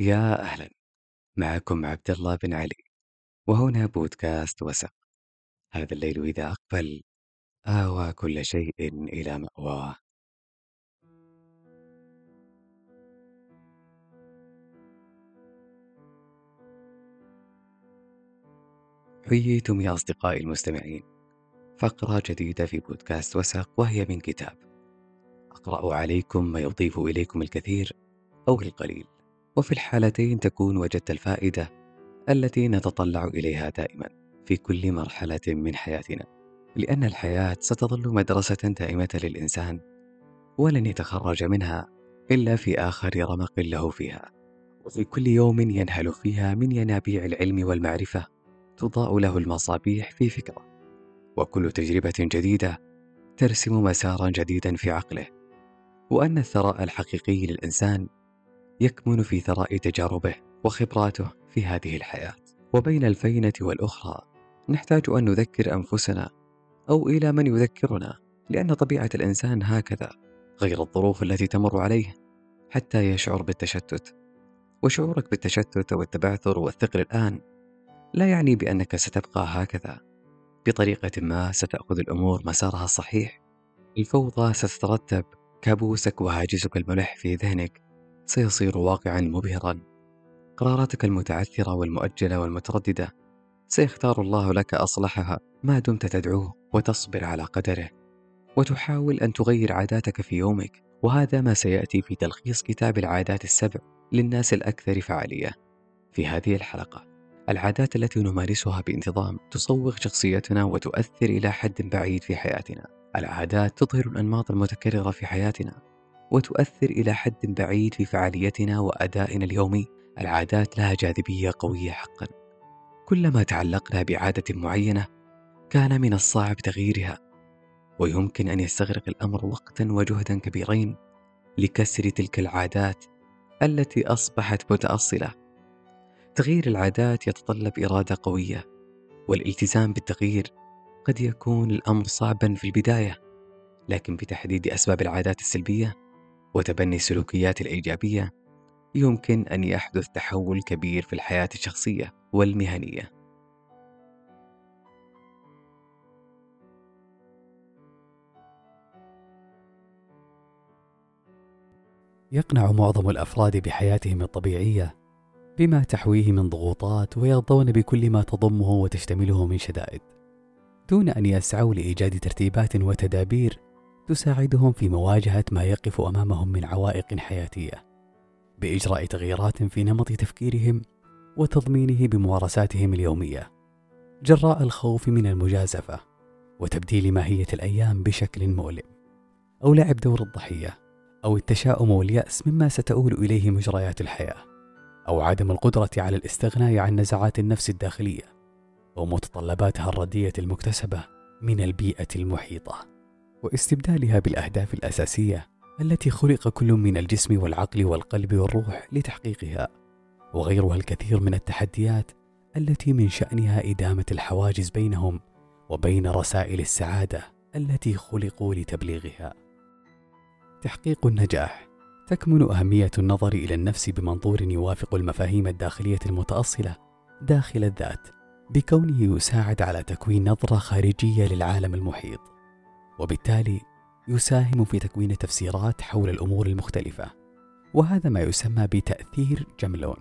يا أهلا معكم عبد الله بن علي وهنا بودكاست وسق. هذا الليل إذا أقبل آوى كل شيء إلى مأواه. حييتم يا أصدقائي المستمعين. فقرة جديدة في بودكاست وسق وهي من كتاب. أقرأ عليكم ما يضيف إليكم الكثير أو القليل. وفي الحالتين تكون وجدت الفائدة التي نتطلع إليها دائما في كل مرحلة من حياتنا لأن الحياة ستظل مدرسة دائمة للإنسان ولن يتخرج منها إلا في آخر رمق له فيها وفي كل يوم ينهل فيها من ينابيع العلم والمعرفة تضاء له المصابيح في فكرة وكل تجربة جديدة ترسم مسارا جديدا في عقله وأن الثراء الحقيقي للإنسان يكمن في ثراء تجاربه وخبراته في هذه الحياة. وبين الفينة والأخرى نحتاج أن نذكر أنفسنا أو إلى من يذكرنا لأن طبيعة الإنسان هكذا غير الظروف التي تمر عليه حتى يشعر بالتشتت. وشعورك بالتشتت والتبعثر والثقل الآن لا يعني بأنك ستبقى هكذا. بطريقة ما ستأخذ الأمور مسارها الصحيح. الفوضى ستترتب كابوسك وهاجسك الملح في ذهنك سيصير واقعا مبهرا. قراراتك المتعثرة والمؤجلة والمترددة. سيختار الله لك أصلحها. ما دمت تدعوه وتصبر على قدره. وتحاول أن تغير عاداتك في يومك. وهذا ما سيأتي في تلخيص كتاب العادات السبع للناس الأكثر فعالية. في هذه الحلقة العادات التي نمارسها بانتظام تصوغ شخصيتنا وتؤثر إلى حد بعيد في حياتنا. العادات تظهر الأنماط المتكررة في حياتنا. وتؤثر إلى حد بعيد في فعاليتنا وأدائنا اليومي العادات لها جاذبية قوية حقا. كلما تعلقنا بعادة معينة كان من الصعب تغييرها. ويمكن أن يستغرق الأمر وقتا وجهدا كبيرين لكسر تلك العادات التي أصبحت متأصلة. تغيير العادات يتطلب إرادة قوية والالتزام بالتغيير قد يكون الأمر صعبا في البداية. لكن بتحديد أسباب العادات السلبية وتبني السلوكيات الإيجابية يمكن أن يحدث تحول كبير في الحياة الشخصية والمهنية. يقنع معظم الأفراد بحياتهم الطبيعية بما تحويه من ضغوطات ويرضون بكل ما تضمه وتشتمله من شدائد دون أن يسعوا لإيجاد ترتيبات وتدابير تساعدهم في مواجهة ما يقف أمامهم من عوائق حياتية بإجراء تغييرات في نمط تفكيرهم وتضمينه بممارساتهم اليومية. جراء الخوف من المجازفة وتبديل ماهية الأيام بشكل مؤلم أو لعب دور الضحية أو التشاؤم واليأس مما ستؤول إليه مجريات الحياة أو عدم القدرة على الاستغناء عن نزعات النفس الداخلية ومتطلباتها الردية المكتسبة من البيئة المحيطة. واستبدالها بالأهداف الأساسية التي خلق كل من الجسم والعقل والقلب والروح لتحقيقها. وغيرها الكثير من التحديات التي من شأنها إدامة الحواجز بينهم وبين رسائل السعادة التي خلقوا لتبليغها. تحقيق النجاح تكمن أهمية النظر إلى النفس بمنظور يوافق المفاهيم الداخلية المتأصلة داخل الذات بكونه يساعد على تكوين نظرة خارجية للعالم المحيط. وبالتالي يساهم في تكوين تفسيرات حول الأمور المختلفة وهذا ما يسمى بتأثير جملون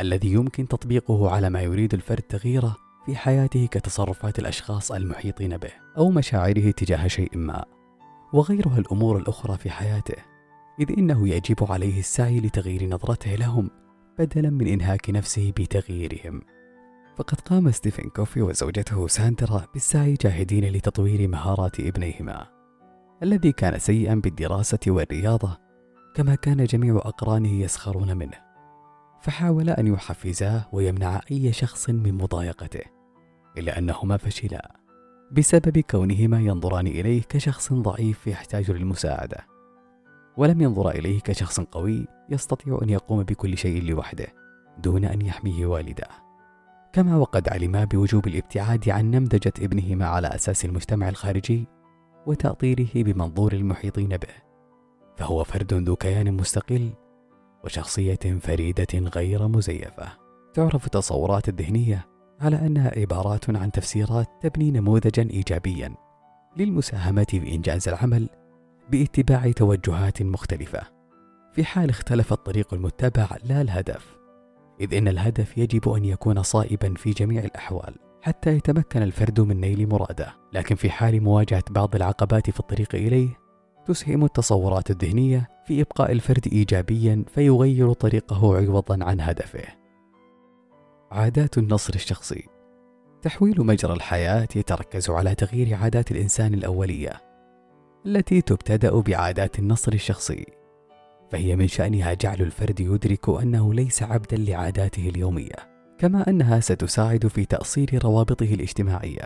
الذي يمكن تطبيقه على ما يريد الفرد تغييره في حياته كتصرفات الأشخاص المحيطين به أو مشاعره تجاه شيء ما وغيرها الأمور الأخرى في حياته إذ إنه يجب عليه السعي لتغيير نظرته لهم بدلا من إنهاك نفسه بتغييرهم. فقد قام ستيفن كوفي وزوجته ساندرا بالسعي جاهدين لتطوير مهارات ابنيهما الذي كان سيئا بالدراسة والرياضة كما كان جميع أقرانه يسخرون منه. فحاول أن يحفزاه ويمنع أي شخص من مضايقته إلا أنهما فشلا بسبب كونهما ينظران إليه كشخص ضعيف يحتاج للمساعدة ولم ينظر إليه كشخص قوي يستطيع أن يقوم بكل شيء لوحده دون أن يحميه والداه كما وقد علما بوجوب الابتعاد عن نمذجة ابنهما على أساس المجتمع الخارجي وتأطيره بمنظور المحيطين به فهو فرد ذو كيان مستقل وشخصية فريدة غير مزيفة. تعرف التصورات الذهنية على أنها عبارات عن تفسيرات تبني نموذجا إيجابيا للمساهمة في إنجاز العمل باتباع توجهات مختلفة. في حال اختلف الطريق المتبع لا الهدف إذ إن الهدف يجب أن يكون صائبا في جميع الأحوال حتى يتمكن الفرد من نيل مراده. لكن في حال مواجهة بعض العقبات في الطريق إليه تسهم التصورات الذهنية في إبقاء الفرد إيجابيا فيغير طريقه عوضا عن هدفه. عادات النصر الشخصي. تحويل مجرى الحياة يتركز على تغيير عادات الإنسان الأولية التي تبتدأ بعادات النصر الشخصي. فهي من شأنها جعل الفرد يدرك أنه ليس عبدا لعاداته اليومية كما أنها ستساعد في تأصيل روابطه الاجتماعية.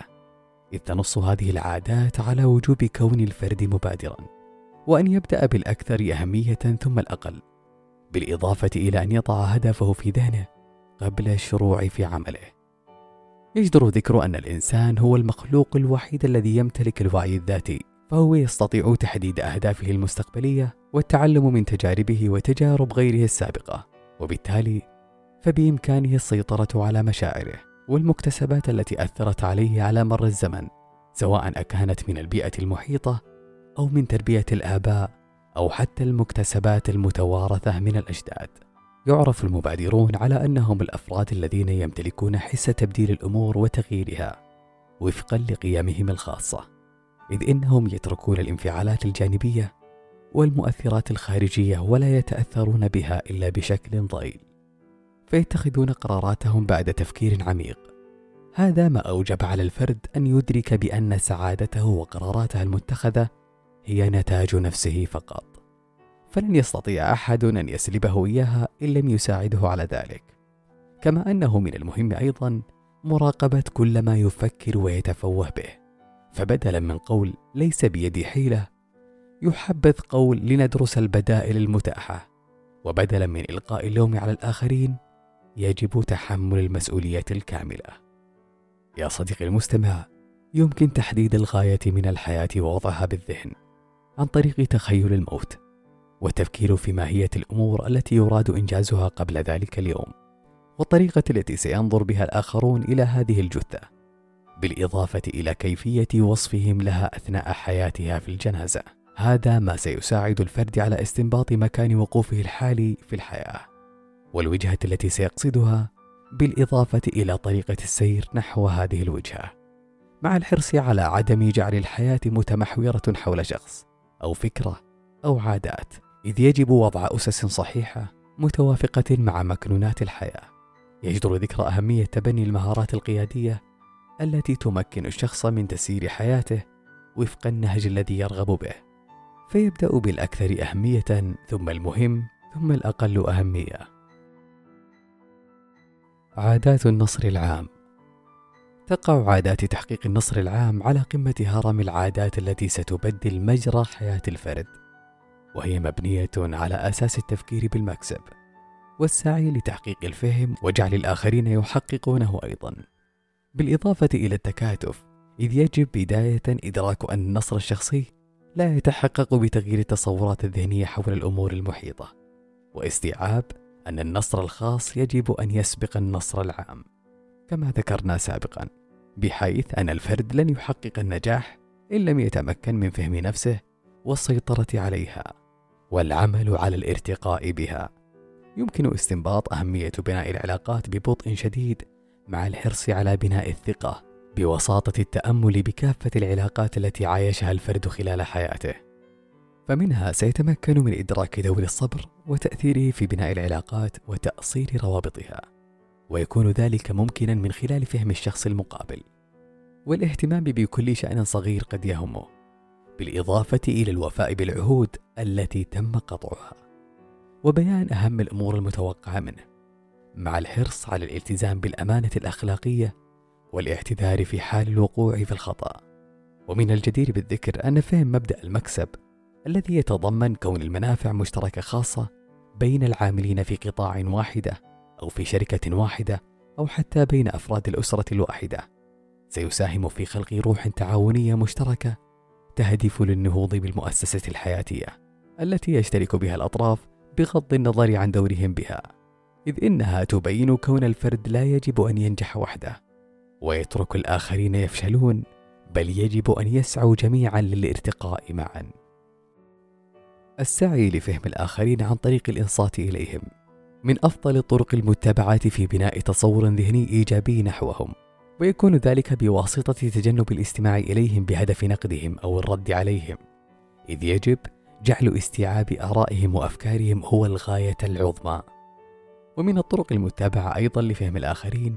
إذ تنص هذه العادات على وجوب كون الفرد مبادرا وأن يبدأ بالأكثر أهمية ثم الأقل بالإضافة إلى أن يضع هدفه في ذهنه قبل الشروع في عمله. يجدر ذكر أن الإنسان هو المخلوق الوحيد الذي يمتلك الوعي الذاتي فهو يستطيع تحديد أهدافه المستقبلية والتعلم من تجاربه وتجارب غيره السابقة وبالتالي فبإمكانه السيطرة على مشاعره والمكتسبات التي أثرت عليه على مر الزمن سواء أكانت من البيئة المحيطة أو من تربية الآباء أو حتى المكتسبات المتوارثة من الأجداد. يعرف المبادرون على أنهم الأفراد الذين يمتلكون حس تبديل الأمور وتغييرها وفقا لقيمهم الخاصة إذ إنهم يتركون الانفعالات الجانبية والمؤثرات الخارجية ولا يتأثرون بها إلا بشكل ضئيل. فيتخذون قراراتهم بعد تفكير عميق. هذا ما أوجب على الفرد أن يدرك بأن سعادته وقراراته المتخذة هي نتاج نفسه فقط. فلن يستطيع أحد أن يسلبه إياها إن لم يساعده على ذلك. كما أنه من المهم أيضا مراقبة كل ما يفكر ويتفوه به. فبدلا من قول ليس بيدي حيلة يحبذ قول لندرس البدائل المتاحة. وبدلا من إلقاء اللوم على الآخرين يجب تحمل المسؤولية الكاملة. يا صديقي المستمع يمكن تحديد الغاية من الحياة ووضعها بالذهن عن طريق تخيل الموت والتفكير في ماهية الأمور التي يراد إنجازها قبل ذلك اليوم والطريقة التي سينظر بها الآخرون إلى هذه الجثة بالإضافة إلى كيفية وصفهم لها أثناء حياتها في الجنازة. هذا ما سيساعد الفرد على استنباط مكان وقوفه الحالي في الحياة. والوجهة التي سيقصدها بالإضافة إلى طريقة السير نحو هذه الوجهة. مع الحرص على عدم جعل الحياة متمحورة حول شخص أو فكرة أو عادات إذ يجب وضع أسس صحيحة متوافقة مع مكنونات الحياة. يجدر ذكر أهمية تبني المهارات القيادية التي تمكن الشخص من تسيير حياته وفق النهج الذي يرغب به. فيبدأ بالأكثر أهمية ثم المهم ثم الأقل أهمية. عادات النصر العام. تقع عادات تحقيق النصر العام على قمة هرم العادات التي ستبدل مجرى حياة الفرد وهي مبنية على أساس التفكير بالمكسب والسعي لتحقيق الفهم وجعل الآخرين يحققونه أيضا. بالإضافة إلى التكاتف إذ يجب بداية إدراك أن النصر الشخصي لا يتحقق بتغيير التصورات الذهنية حول الأمور المحيطة واستيعاب أن النصر الخاص يجب أن يسبق النصر العام كما ذكرنا سابقا بحيث أن الفرد لن يحقق النجاح إن لم يتمكن من فهم نفسه والسيطرة عليها والعمل على الارتقاء بها. يمكن استنباط أهمية بناء العلاقات ببطء شديد مع الحرص على بناء الثقة بوساطة التأمل بكافة العلاقات التي عايشها الفرد خلال حياته. فمنها سيتمكن من إدراك دور الصبر وتأثيره في بناء العلاقات وتأصيل روابطها ويكون ذلك ممكنا من خلال فهم الشخص المقابل والاهتمام بكل شأن صغير قد يهمه بالإضافة إلى الوفاء بالعهود التي تم قطعها وبيان أهم الأمور المتوقعة منه مع الحرص على الالتزام بالأمانة الأخلاقية والاعتذار في حال الوقوع في الخطأ. ومن الجدير بالذكر أن فهم مبدأ المكسب الذي يتضمن كون المنافع مشتركة خاصة بين العاملين في قطاع واحدة أو في شركة واحدة أو حتى بين أفراد الأسرة الواحدة. سيساهم في خلق روح تعاونية مشتركة تهدف للنهوض بالمؤسسة الحياتية التي يشترك بها الأطراف بغض النظر عن دورهم بها. إذ إنها تبين كون الفرد لا يجب أن ينجح وحده. ويترك الآخرين يفشلون بل يجب أن يسعوا جميعا للارتقاء معا. السعي لفهم الآخرين عن طريق الإنصات إليهم من أفضل الطرق المتبعة في بناء تصور ذهني إيجابي نحوهم ويكون ذلك بواسطة تجنب الاستماع إليهم بهدف نقدهم أو الرد عليهم. إذ يجب جعل استيعاب آرائهم وأفكارهم هو الغاية العظمى. ومن الطرق المتبعة أيضا لفهم الآخرين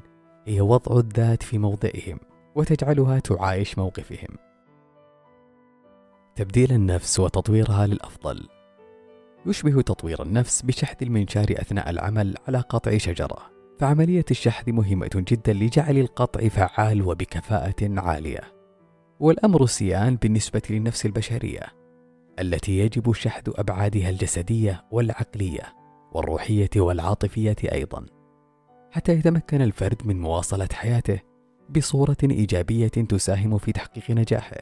هي وضع الذات في موضعهم وتجعلها تعايش موقفهم. تبديل النفس وتطويرها للأفضل. يشبه تطوير النفس بشحذ المنشار أثناء العمل على قطع شجرة. فعملية الشحذ مهمة جدا لجعل القطع فعال وبكفاءة عالية. والأمر السيان بالنسبة للنفس البشرية التي يجب شحذ أبعادها الجسدية والعقلية والروحية والعاطفية أيضا. حتى يتمكن الفرد من مواصلة حياته بصورة إيجابية تساهم في تحقيق نجاحه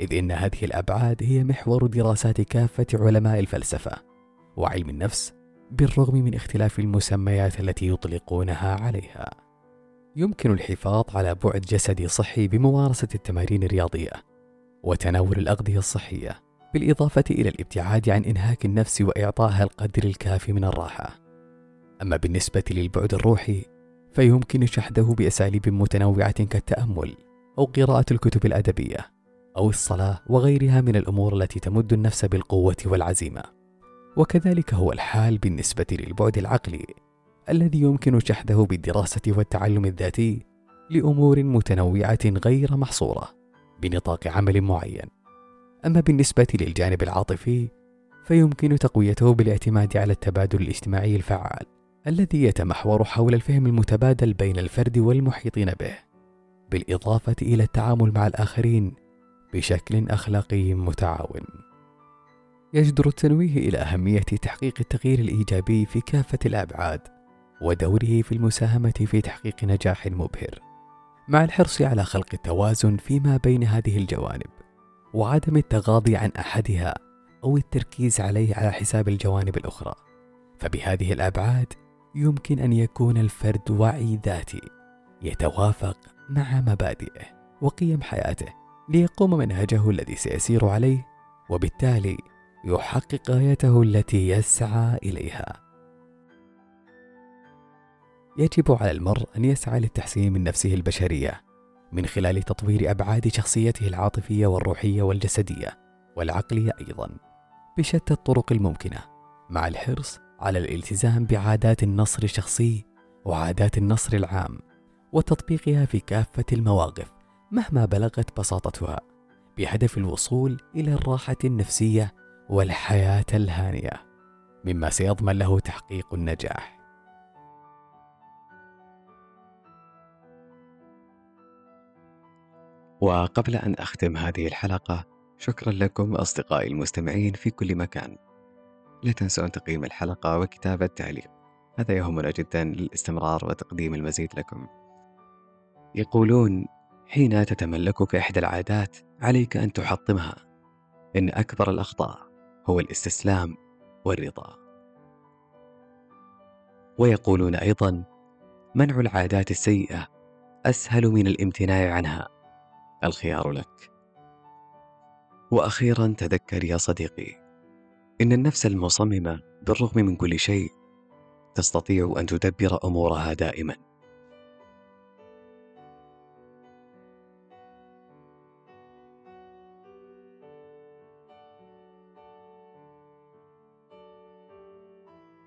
إذ إن هذه الأبعاد هي محور دراسات كافة علماء الفلسفة وعلم النفس بالرغم من اختلاف المسميات التي يطلقونها عليها. يمكن الحفاظ على بعد جسدي صحي بممارسة التمارين الرياضية وتناول الأغذية الصحية بالإضافة إلى الابتعاد عن إنهاك النفس وإعطائها القدر الكافي من الراحة. أما بالنسبة للبعد الروحي فيمكن شحذه بأساليب متنوعة كالتأمل أو قراءة الكتب الأدبية أو الصلاة وغيرها من الأمور التي تمد النفس بالقوة والعزيمة. وكذلك هو الحال بالنسبة للبعد العقلي الذي يمكن شحذه بالدراسة والتعلم الذاتي لأمور متنوعة غير محصورة بنطاق عمل معين. أما بالنسبة للجانب العاطفي فيمكن تقويته بالاعتماد على التبادل الاجتماعي الفعال الذي يتمحور حول الفهم المتبادل بين الفرد والمحيطين به بالإضافة إلى التعامل مع الآخرين بشكل أخلاقي متعاون. يجدر التنويه إلى أهمية تحقيق التغيير الإيجابي في كافة الأبعاد ودوره في المساهمة في تحقيق نجاح مبهر مع الحرص على خلق التوازن فيما بين هذه الجوانب وعدم التغاضي عن أحدها أو التركيز عليه على حساب الجوانب الأخرى. فبهذه الأبعاد يمكن أن يكون الفرد وعي ذاتي يتوافق مع مبادئه وقيم حياته ليقوم منهجه الذي سيسير عليه وبالتالي يحقق غايته التي يسعى إليها. يجب على المرء أن يسعى للتحسين من نفسه البشرية من خلال تطوير أبعاد شخصيته العاطفية والروحية والجسدية والعقلية أيضا بشتى الطرق الممكنة مع الحرص على الالتزام بعادات النصر الشخصي وعادات النصر العام وتطبيقها في كافة المواقف مهما بلغت بساطتها بهدف الوصول إلى الراحة النفسية والحياة الهانية. مما سيضمن له تحقيق النجاح. وقبل أن أختم هذه الحلقة شكرا لكم أصدقائي المستمعين في كل مكان. لا تنسوا أن تقييم الحلقة وكتابة تعليق هذا يهمنا جدا للاستمرار وتقديم المزيد لكم. يقولون حين تتملكك إحدى العادات عليك أن تحطمها. إن أكبر الأخطاء هو الاستسلام والرضا. ويقولون أيضا منع العادات السيئة أسهل من الامتناع عنها. الخيار لك. وأخيرا تذكر يا صديقي إن النفس المصممة بالرغم من كل شيء تستطيع أن تدبر أمورها دائما.